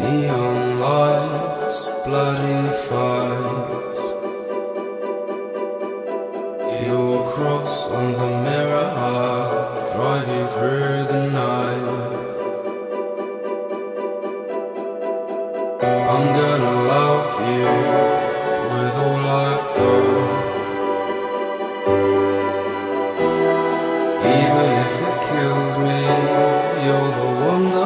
Neon lights, bloody fights. Your cross on the mirror I'll drive you through the night. I'm gonna love you with all I've got. Even if it kills me, you're the one that